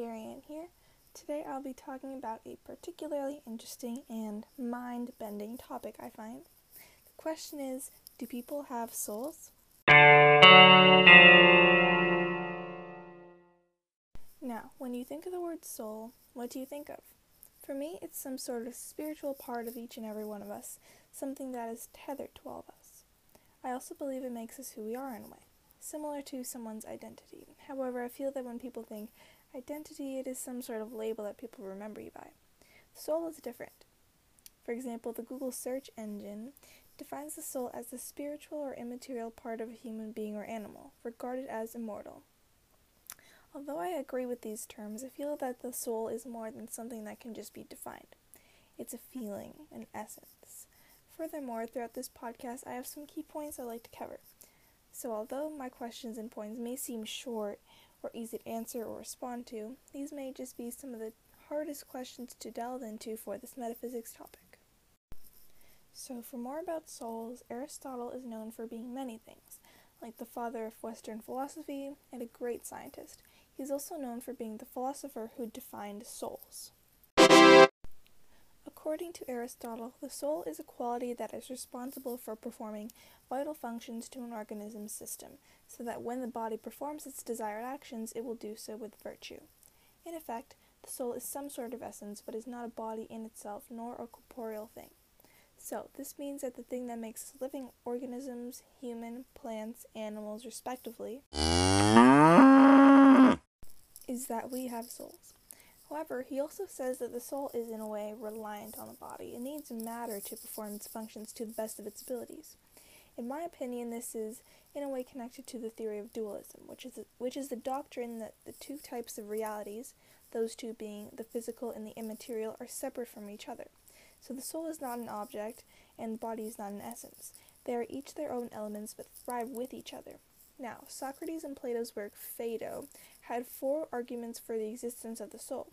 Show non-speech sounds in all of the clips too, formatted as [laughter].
Here. Today I'll be talking about a particularly interesting and mind bending topic I find. The question is Do people have souls? Now, when you think of the word soul, what do you think of? For me, it's some sort of spiritual part of each and every one of us, something that is tethered to all of us. I also believe it makes us who we are in a way, similar to someone's identity. However, I feel that when people think Identity, it is some sort of label that people remember you by. Soul is different. For example, the Google search engine defines the soul as the spiritual or immaterial part of a human being or animal, regarded as immortal. Although I agree with these terms, I feel that the soul is more than something that can just be defined. It's a feeling, an essence. Furthermore, throughout this podcast, I have some key points I'd like to cover. So, although my questions and points may seem short or easy to answer or respond to, these may just be some of the hardest questions to delve into for this metaphysics topic. So, for more about souls, Aristotle is known for being many things, like the father of Western philosophy and a great scientist. He's also known for being the philosopher who defined souls. According to Aristotle, the soul is a quality that is responsible for performing vital functions to an organism's system, so that when the body performs its desired actions, it will do so with virtue. In effect, the soul is some sort of essence, but is not a body in itself, nor a corporeal thing. So, this means that the thing that makes living organisms, human, plants, animals, respectively, is that we have souls. However, he also says that the soul is in a way reliant on the body. It needs matter to perform its functions to the best of its abilities. In my opinion, this is in a way connected to the theory of dualism, which is which is the doctrine that the two types of realities, those two being the physical and the immaterial, are separate from each other. So the soul is not an object and the body is not an essence. They are each their own elements but thrive with each other. Now, Socrates in Plato's work Phaedo had four arguments for the existence of the soul.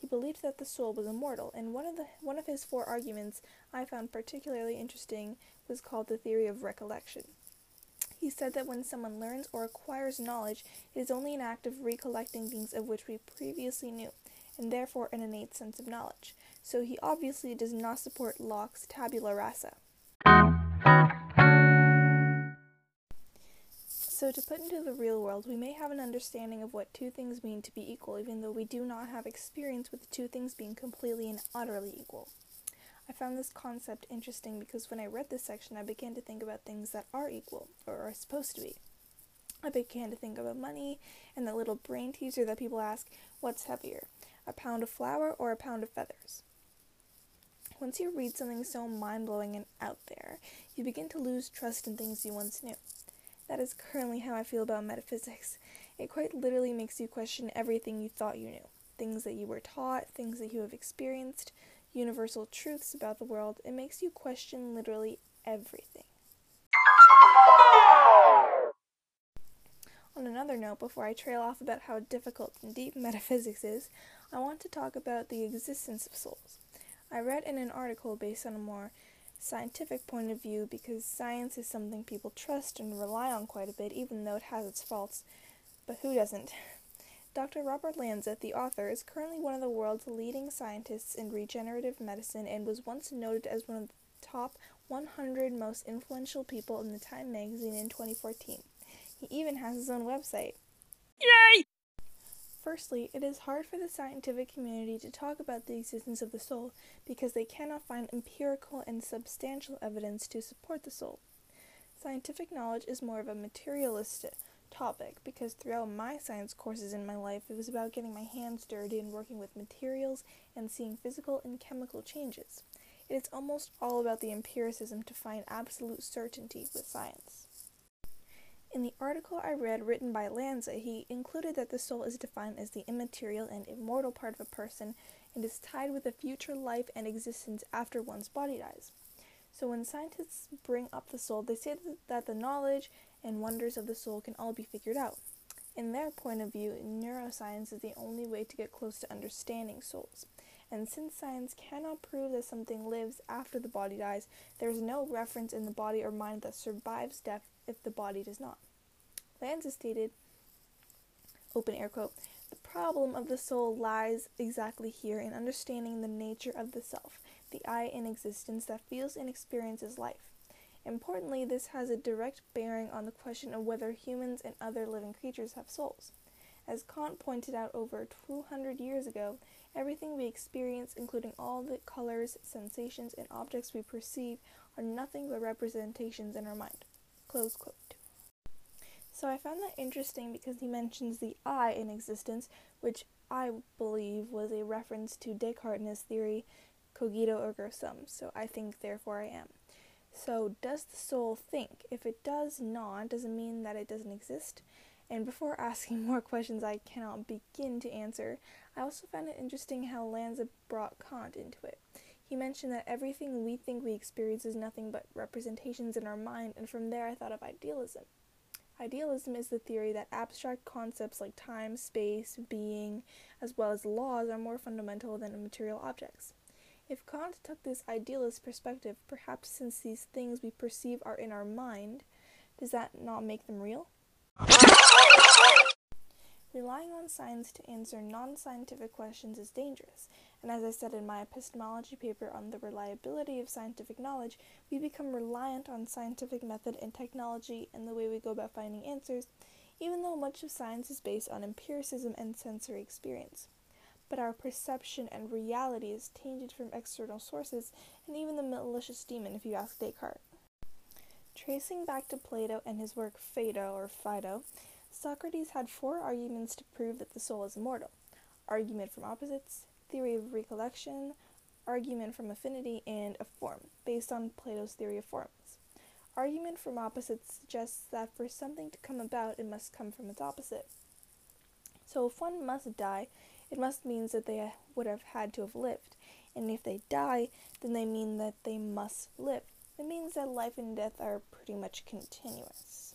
He believed that the soul was immortal, and one of the one of his four arguments I found particularly interesting was called the theory of recollection. He said that when someone learns or acquires knowledge, it is only an act of recollecting things of which we previously knew, and therefore an innate sense of knowledge. So he obviously does not support Locke's tabula rasa. So, to put into the real world, we may have an understanding of what two things mean to be equal, even though we do not have experience with the two things being completely and utterly equal. I found this concept interesting because when I read this section, I began to think about things that are equal, or are supposed to be. I began to think about money and the little brain teaser that people ask what's heavier, a pound of flour or a pound of feathers? Once you read something so mind blowing and out there, you begin to lose trust in things you once knew. That is currently how I feel about metaphysics. It quite literally makes you question everything you thought you knew things that you were taught, things that you have experienced, universal truths about the world. It makes you question literally everything. On another note, before I trail off about how difficult and deep metaphysics is, I want to talk about the existence of souls. I read in an article based on a more scientific point of view because science is something people trust and rely on quite a bit, even though it has its faults. But who doesn't? [laughs] Dr. Robert Lanza, the author, is currently one of the world's leading scientists in regenerative medicine and was once noted as one of the top 100 most influential people in the Time magazine in 2014. He even has his own website. Yay! Firstly, it is hard for the scientific community to talk about the existence of the soul because they cannot find empirical and substantial evidence to support the soul. Scientific knowledge is more of a materialistic topic because throughout my science courses in my life, it was about getting my hands dirty and working with materials and seeing physical and chemical changes. It is almost all about the empiricism to find absolute certainty with science. In the article I read written by Lanza, he included that the soul is defined as the immaterial and immortal part of a person and is tied with a future life and existence after one's body dies. So when scientists bring up the soul, they say that the knowledge and wonders of the soul can all be figured out. In their point of view, neuroscience is the only way to get close to understanding souls. And since science cannot prove that something lives after the body dies, there is no reference in the body or mind that survives death if the body does not. Lanza stated, open air quote, the problem of the soul lies exactly here in understanding the nature of the self, the I in existence that feels and experiences life. Importantly, this has a direct bearing on the question of whether humans and other living creatures have souls. As Kant pointed out over 200 years ago, everything we experience, including all the colors, sensations, and objects we perceive, are nothing but representations in our mind. So I found that interesting because he mentions the I in existence, which I believe was a reference to Descartes and his theory cogito ergo sum. So I think, therefore I am. So, does the soul think? If it does not, does it mean that it doesn't exist? And before asking more questions I cannot begin to answer, I also found it interesting how Lanza brought Kant into it. He mentioned that everything we think we experience is nothing but representations in our mind, and from there I thought of idealism. Idealism is the theory that abstract concepts like time, space, being, as well as laws are more fundamental than material objects. If Kant took this idealist perspective, perhaps since these things we perceive are in our mind, does that not make them real? Relying on science to answer non scientific questions is dangerous, and as I said in my epistemology paper on the reliability of scientific knowledge, we become reliant on scientific method and technology and the way we go about finding answers, even though much of science is based on empiricism and sensory experience but our perception and reality is tainted from external sources and even the malicious demon, if you ask Descartes. Tracing back to Plato and his work Phaedo or Phaedo, Socrates had four arguments to prove that the soul is immortal argument from opposites, theory of recollection, argument from affinity, and a form, based on Plato's theory of forms. Argument from opposites suggests that for something to come about, it must come from its opposite. So if one must die, it must mean that they would have had to have lived. And if they die, then they mean that they must live. It means that life and death are pretty much continuous.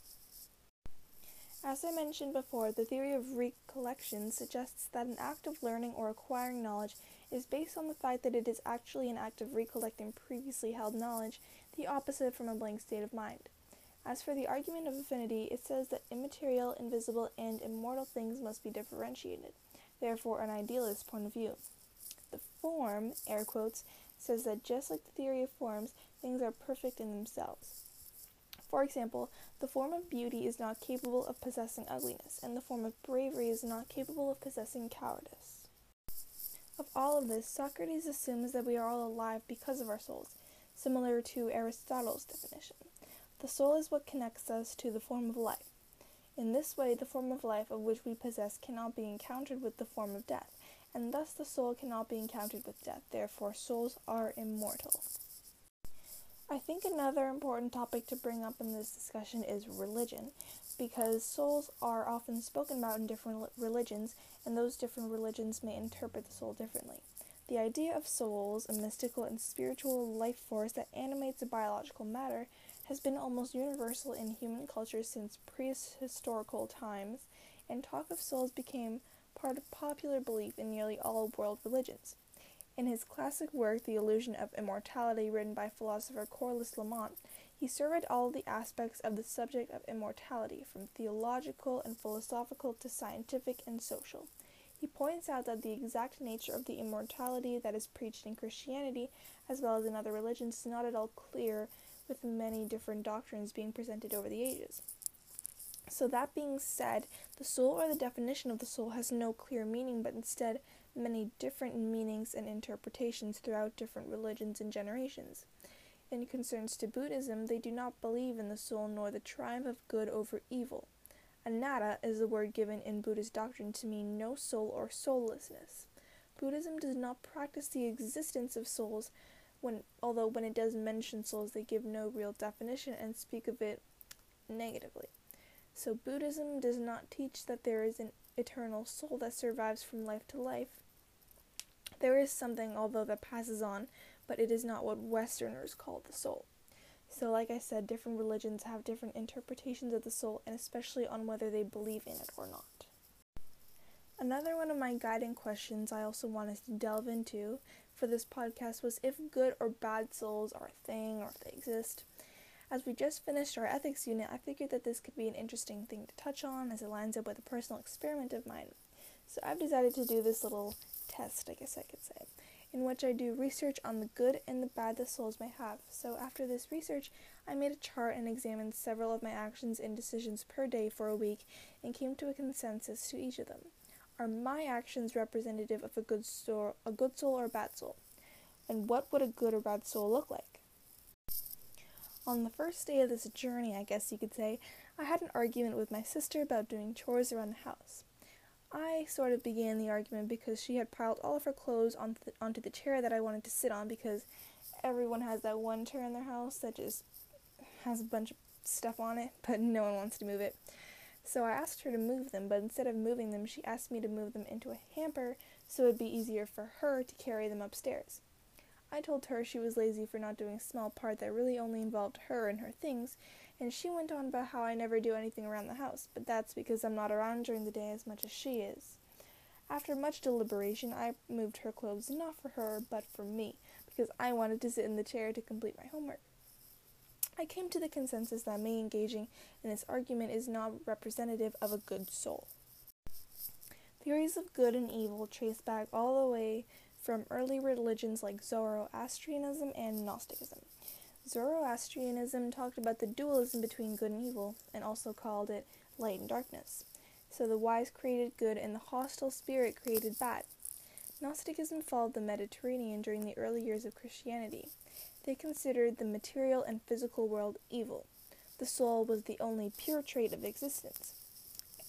As I mentioned before, the theory of recollection suggests that an act of learning or acquiring knowledge is based on the fact that it is actually an act of recollecting previously held knowledge, the opposite from a blank state of mind. As for the argument of affinity, it says that immaterial, invisible, and immortal things must be differentiated therefore an idealist point of view. The form, air quotes, says that just like the theory of forms, things are perfect in themselves. For example, the form of beauty is not capable of possessing ugliness, and the form of bravery is not capable of possessing cowardice. Of all of this, Socrates assumes that we are all alive because of our souls, similar to Aristotle's definition. The soul is what connects us to the form of life. In this way, the form of life of which we possess cannot be encountered with the form of death, and thus the soul cannot be encountered with death. Therefore, souls are immortal. I think another important topic to bring up in this discussion is religion, because souls are often spoken about in different religions, and those different religions may interpret the soul differently. The idea of souls, a mystical and spiritual life force that animates a biological matter, has been almost universal in human culture since prehistorical times, and talk of souls became part of popular belief in nearly all world religions. In his classic work, The Illusion of Immortality, written by philosopher Corliss Lamont, he surveyed all the aspects of the subject of immortality, from theological and philosophical to scientific and social. He points out that the exact nature of the immortality that is preached in Christianity, as well as in other religions, is not at all clear with many different doctrines being presented over the ages. So, that being said, the soul or the definition of the soul has no clear meaning, but instead many different meanings and interpretations throughout different religions and generations. In concerns to Buddhism, they do not believe in the soul nor the triumph of good over evil. Anatta is the word given in Buddhist doctrine to mean no soul or soullessness. Buddhism does not practice the existence of souls, when although when it does mention souls they give no real definition and speak of it negatively. So Buddhism does not teach that there is an eternal soul that survives from life to life. There is something although that passes on, but it is not what westerners call the soul. So like I said, different religions have different interpretations of the soul and especially on whether they believe in it or not. Another one of my guiding questions I also wanted to delve into for this podcast was if good or bad souls are a thing or if they exist. As we just finished our ethics unit, I figured that this could be an interesting thing to touch on as it lines up with a personal experiment of mine. So I've decided to do this little test, I guess I could say, in which I do research on the good and the bad the souls may have. So after this research, I made a chart and examined several of my actions and decisions per day for a week and came to a consensus to each of them. Are my actions representative of a good soul, a good soul or a bad soul? And what would a good or bad soul look like? On the first day of this journey, I guess you could say, I had an argument with my sister about doing chores around the house. I sort of began the argument because she had piled all of her clothes onto the, onto the chair that I wanted to sit on because everyone has that one chair in their house that just has a bunch of stuff on it, [laughs] but no one wants to move it. So I asked her to move them, but instead of moving them, she asked me to move them into a hamper so it would be easier for her to carry them upstairs. I told her she was lazy for not doing a small part that really only involved her and her things, and she went on about how I never do anything around the house, but that's because I'm not around during the day as much as she is. After much deliberation, I moved her clothes not for her, but for me, because I wanted to sit in the chair to complete my homework. I came to the consensus that me engaging in this argument is not representative of a good soul. Theories of good and evil trace back all the way from early religions like Zoroastrianism and Gnosticism. Zoroastrianism talked about the dualism between good and evil, and also called it light and darkness. So the wise created good and the hostile spirit created bad. Gnosticism followed the Mediterranean during the early years of Christianity. They considered the material and physical world evil. The soul was the only pure trait of existence.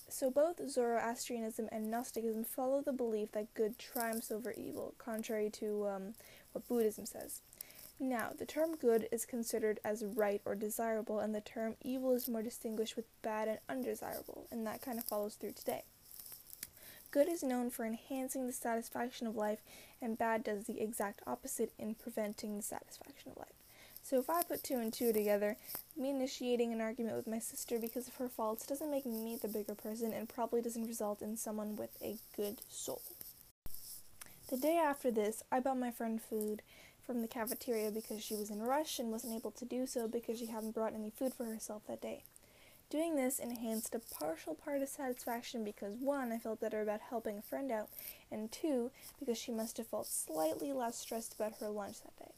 So both Zoroastrianism and Gnosticism follow the belief that good triumphs over evil, contrary to um, what Buddhism says. Now, the term good is considered as right or desirable, and the term evil is more distinguished with bad and undesirable, and that kind of follows through today. Good is known for enhancing the satisfaction of life, and bad does the exact opposite in preventing the satisfaction of life. So if I put two and two together, me initiating an argument with my sister because of her faults doesn't make me the bigger person and probably doesn't result in someone with a good soul. The day after this, I bought my friend food from the cafeteria because she was in a rush and wasn't able to do so because she hadn't brought any food for herself that day. Doing this enhanced a partial part of satisfaction because one, I felt better about helping a friend out, and two, because she must have felt slightly less stressed about her lunch that day.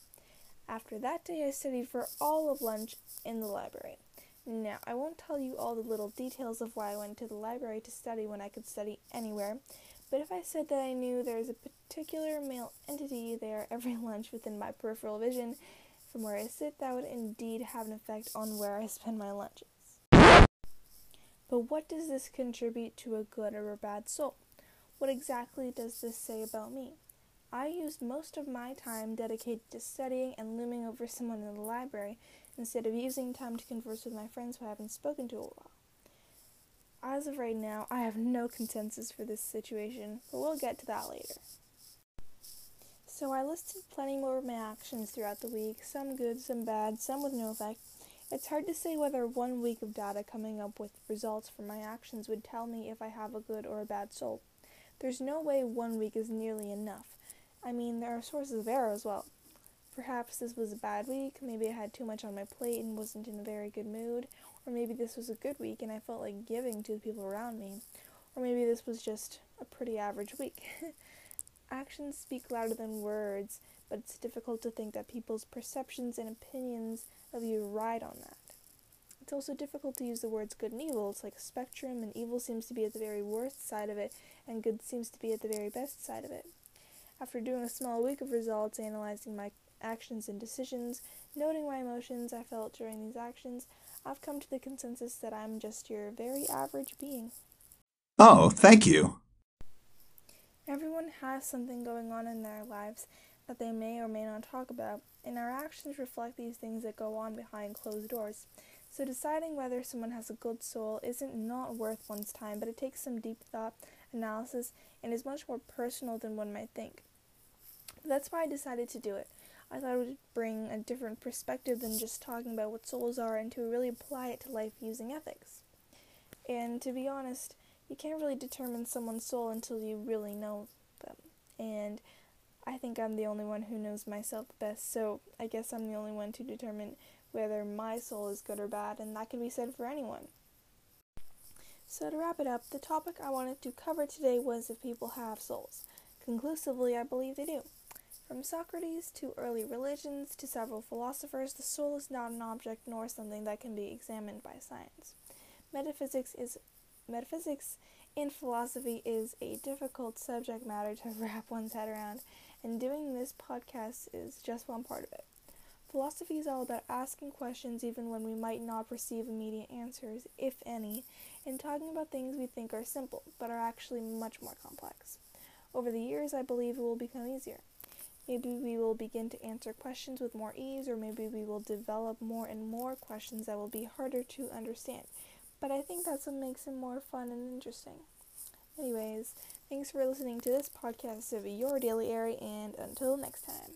After that day, I studied for all of lunch in the library. Now, I won't tell you all the little details of why I went to the library to study when I could study anywhere, but if I said that I knew there is a particular male entity there every [laughs] lunch within my peripheral vision from where I sit, that would indeed have an effect on where I spend my lunches. But what does this contribute to a good or a bad soul? What exactly does this say about me? I used most of my time dedicated to studying and looming over someone in the library instead of using time to converse with my friends who I haven't spoken to a while. As of right now, I have no consensus for this situation, but we'll get to that later. So I listed plenty more of my actions throughout the week, some good, some bad, some with no effect. It's hard to say whether one week of data coming up with results from my actions would tell me if I have a good or a bad soul. There's no way one week is nearly enough. I mean, there are sources of error as well. Perhaps this was a bad week, maybe I had too much on my plate and wasn't in a very good mood, or maybe this was a good week and I felt like giving to the people around me, or maybe this was just a pretty average week. [laughs] Actions speak louder than words, but it's difficult to think that people's perceptions and opinions of you ride on that. It's also difficult to use the words good and evil. It's like a spectrum, and evil seems to be at the very worst side of it, and good seems to be at the very best side of it. After doing a small week of results, analyzing my actions and decisions, noting my emotions I felt during these actions, I've come to the consensus that I'm just your very average being. Oh, thank you. Everyone has something going on in their lives that they may or may not talk about, and our actions reflect these things that go on behind closed doors. So deciding whether someone has a good soul isn't not worth one's time, but it takes some deep thought, analysis, and is much more personal than one might think. That's why I decided to do it. I thought it would bring a different perspective than just talking about what souls are and to really apply it to life using ethics. And to be honest, you can't really determine someone's soul until you really know them. And I think I'm the only one who knows myself best, so I guess I'm the only one to determine whether my soul is good or bad, and that can be said for anyone. So, to wrap it up, the topic I wanted to cover today was if people have souls. Conclusively, I believe they do. From Socrates to early religions to several philosophers, the soul is not an object nor something that can be examined by science. Metaphysics is metaphysics in philosophy is a difficult subject matter to [laughs] wrap one's head around, and doing this podcast is just one part of it. Philosophy is all about asking questions even when we might not receive immediate answers, if any, and talking about things we think are simple, but are actually much more complex. Over the years, I believe it will become easier. Maybe we will begin to answer questions with more ease, or maybe we will develop more and more questions that will be harder to understand. But I think that's what makes it more fun and interesting. Anyways, thanks for listening to this podcast of Your Daily Airy, and until next time.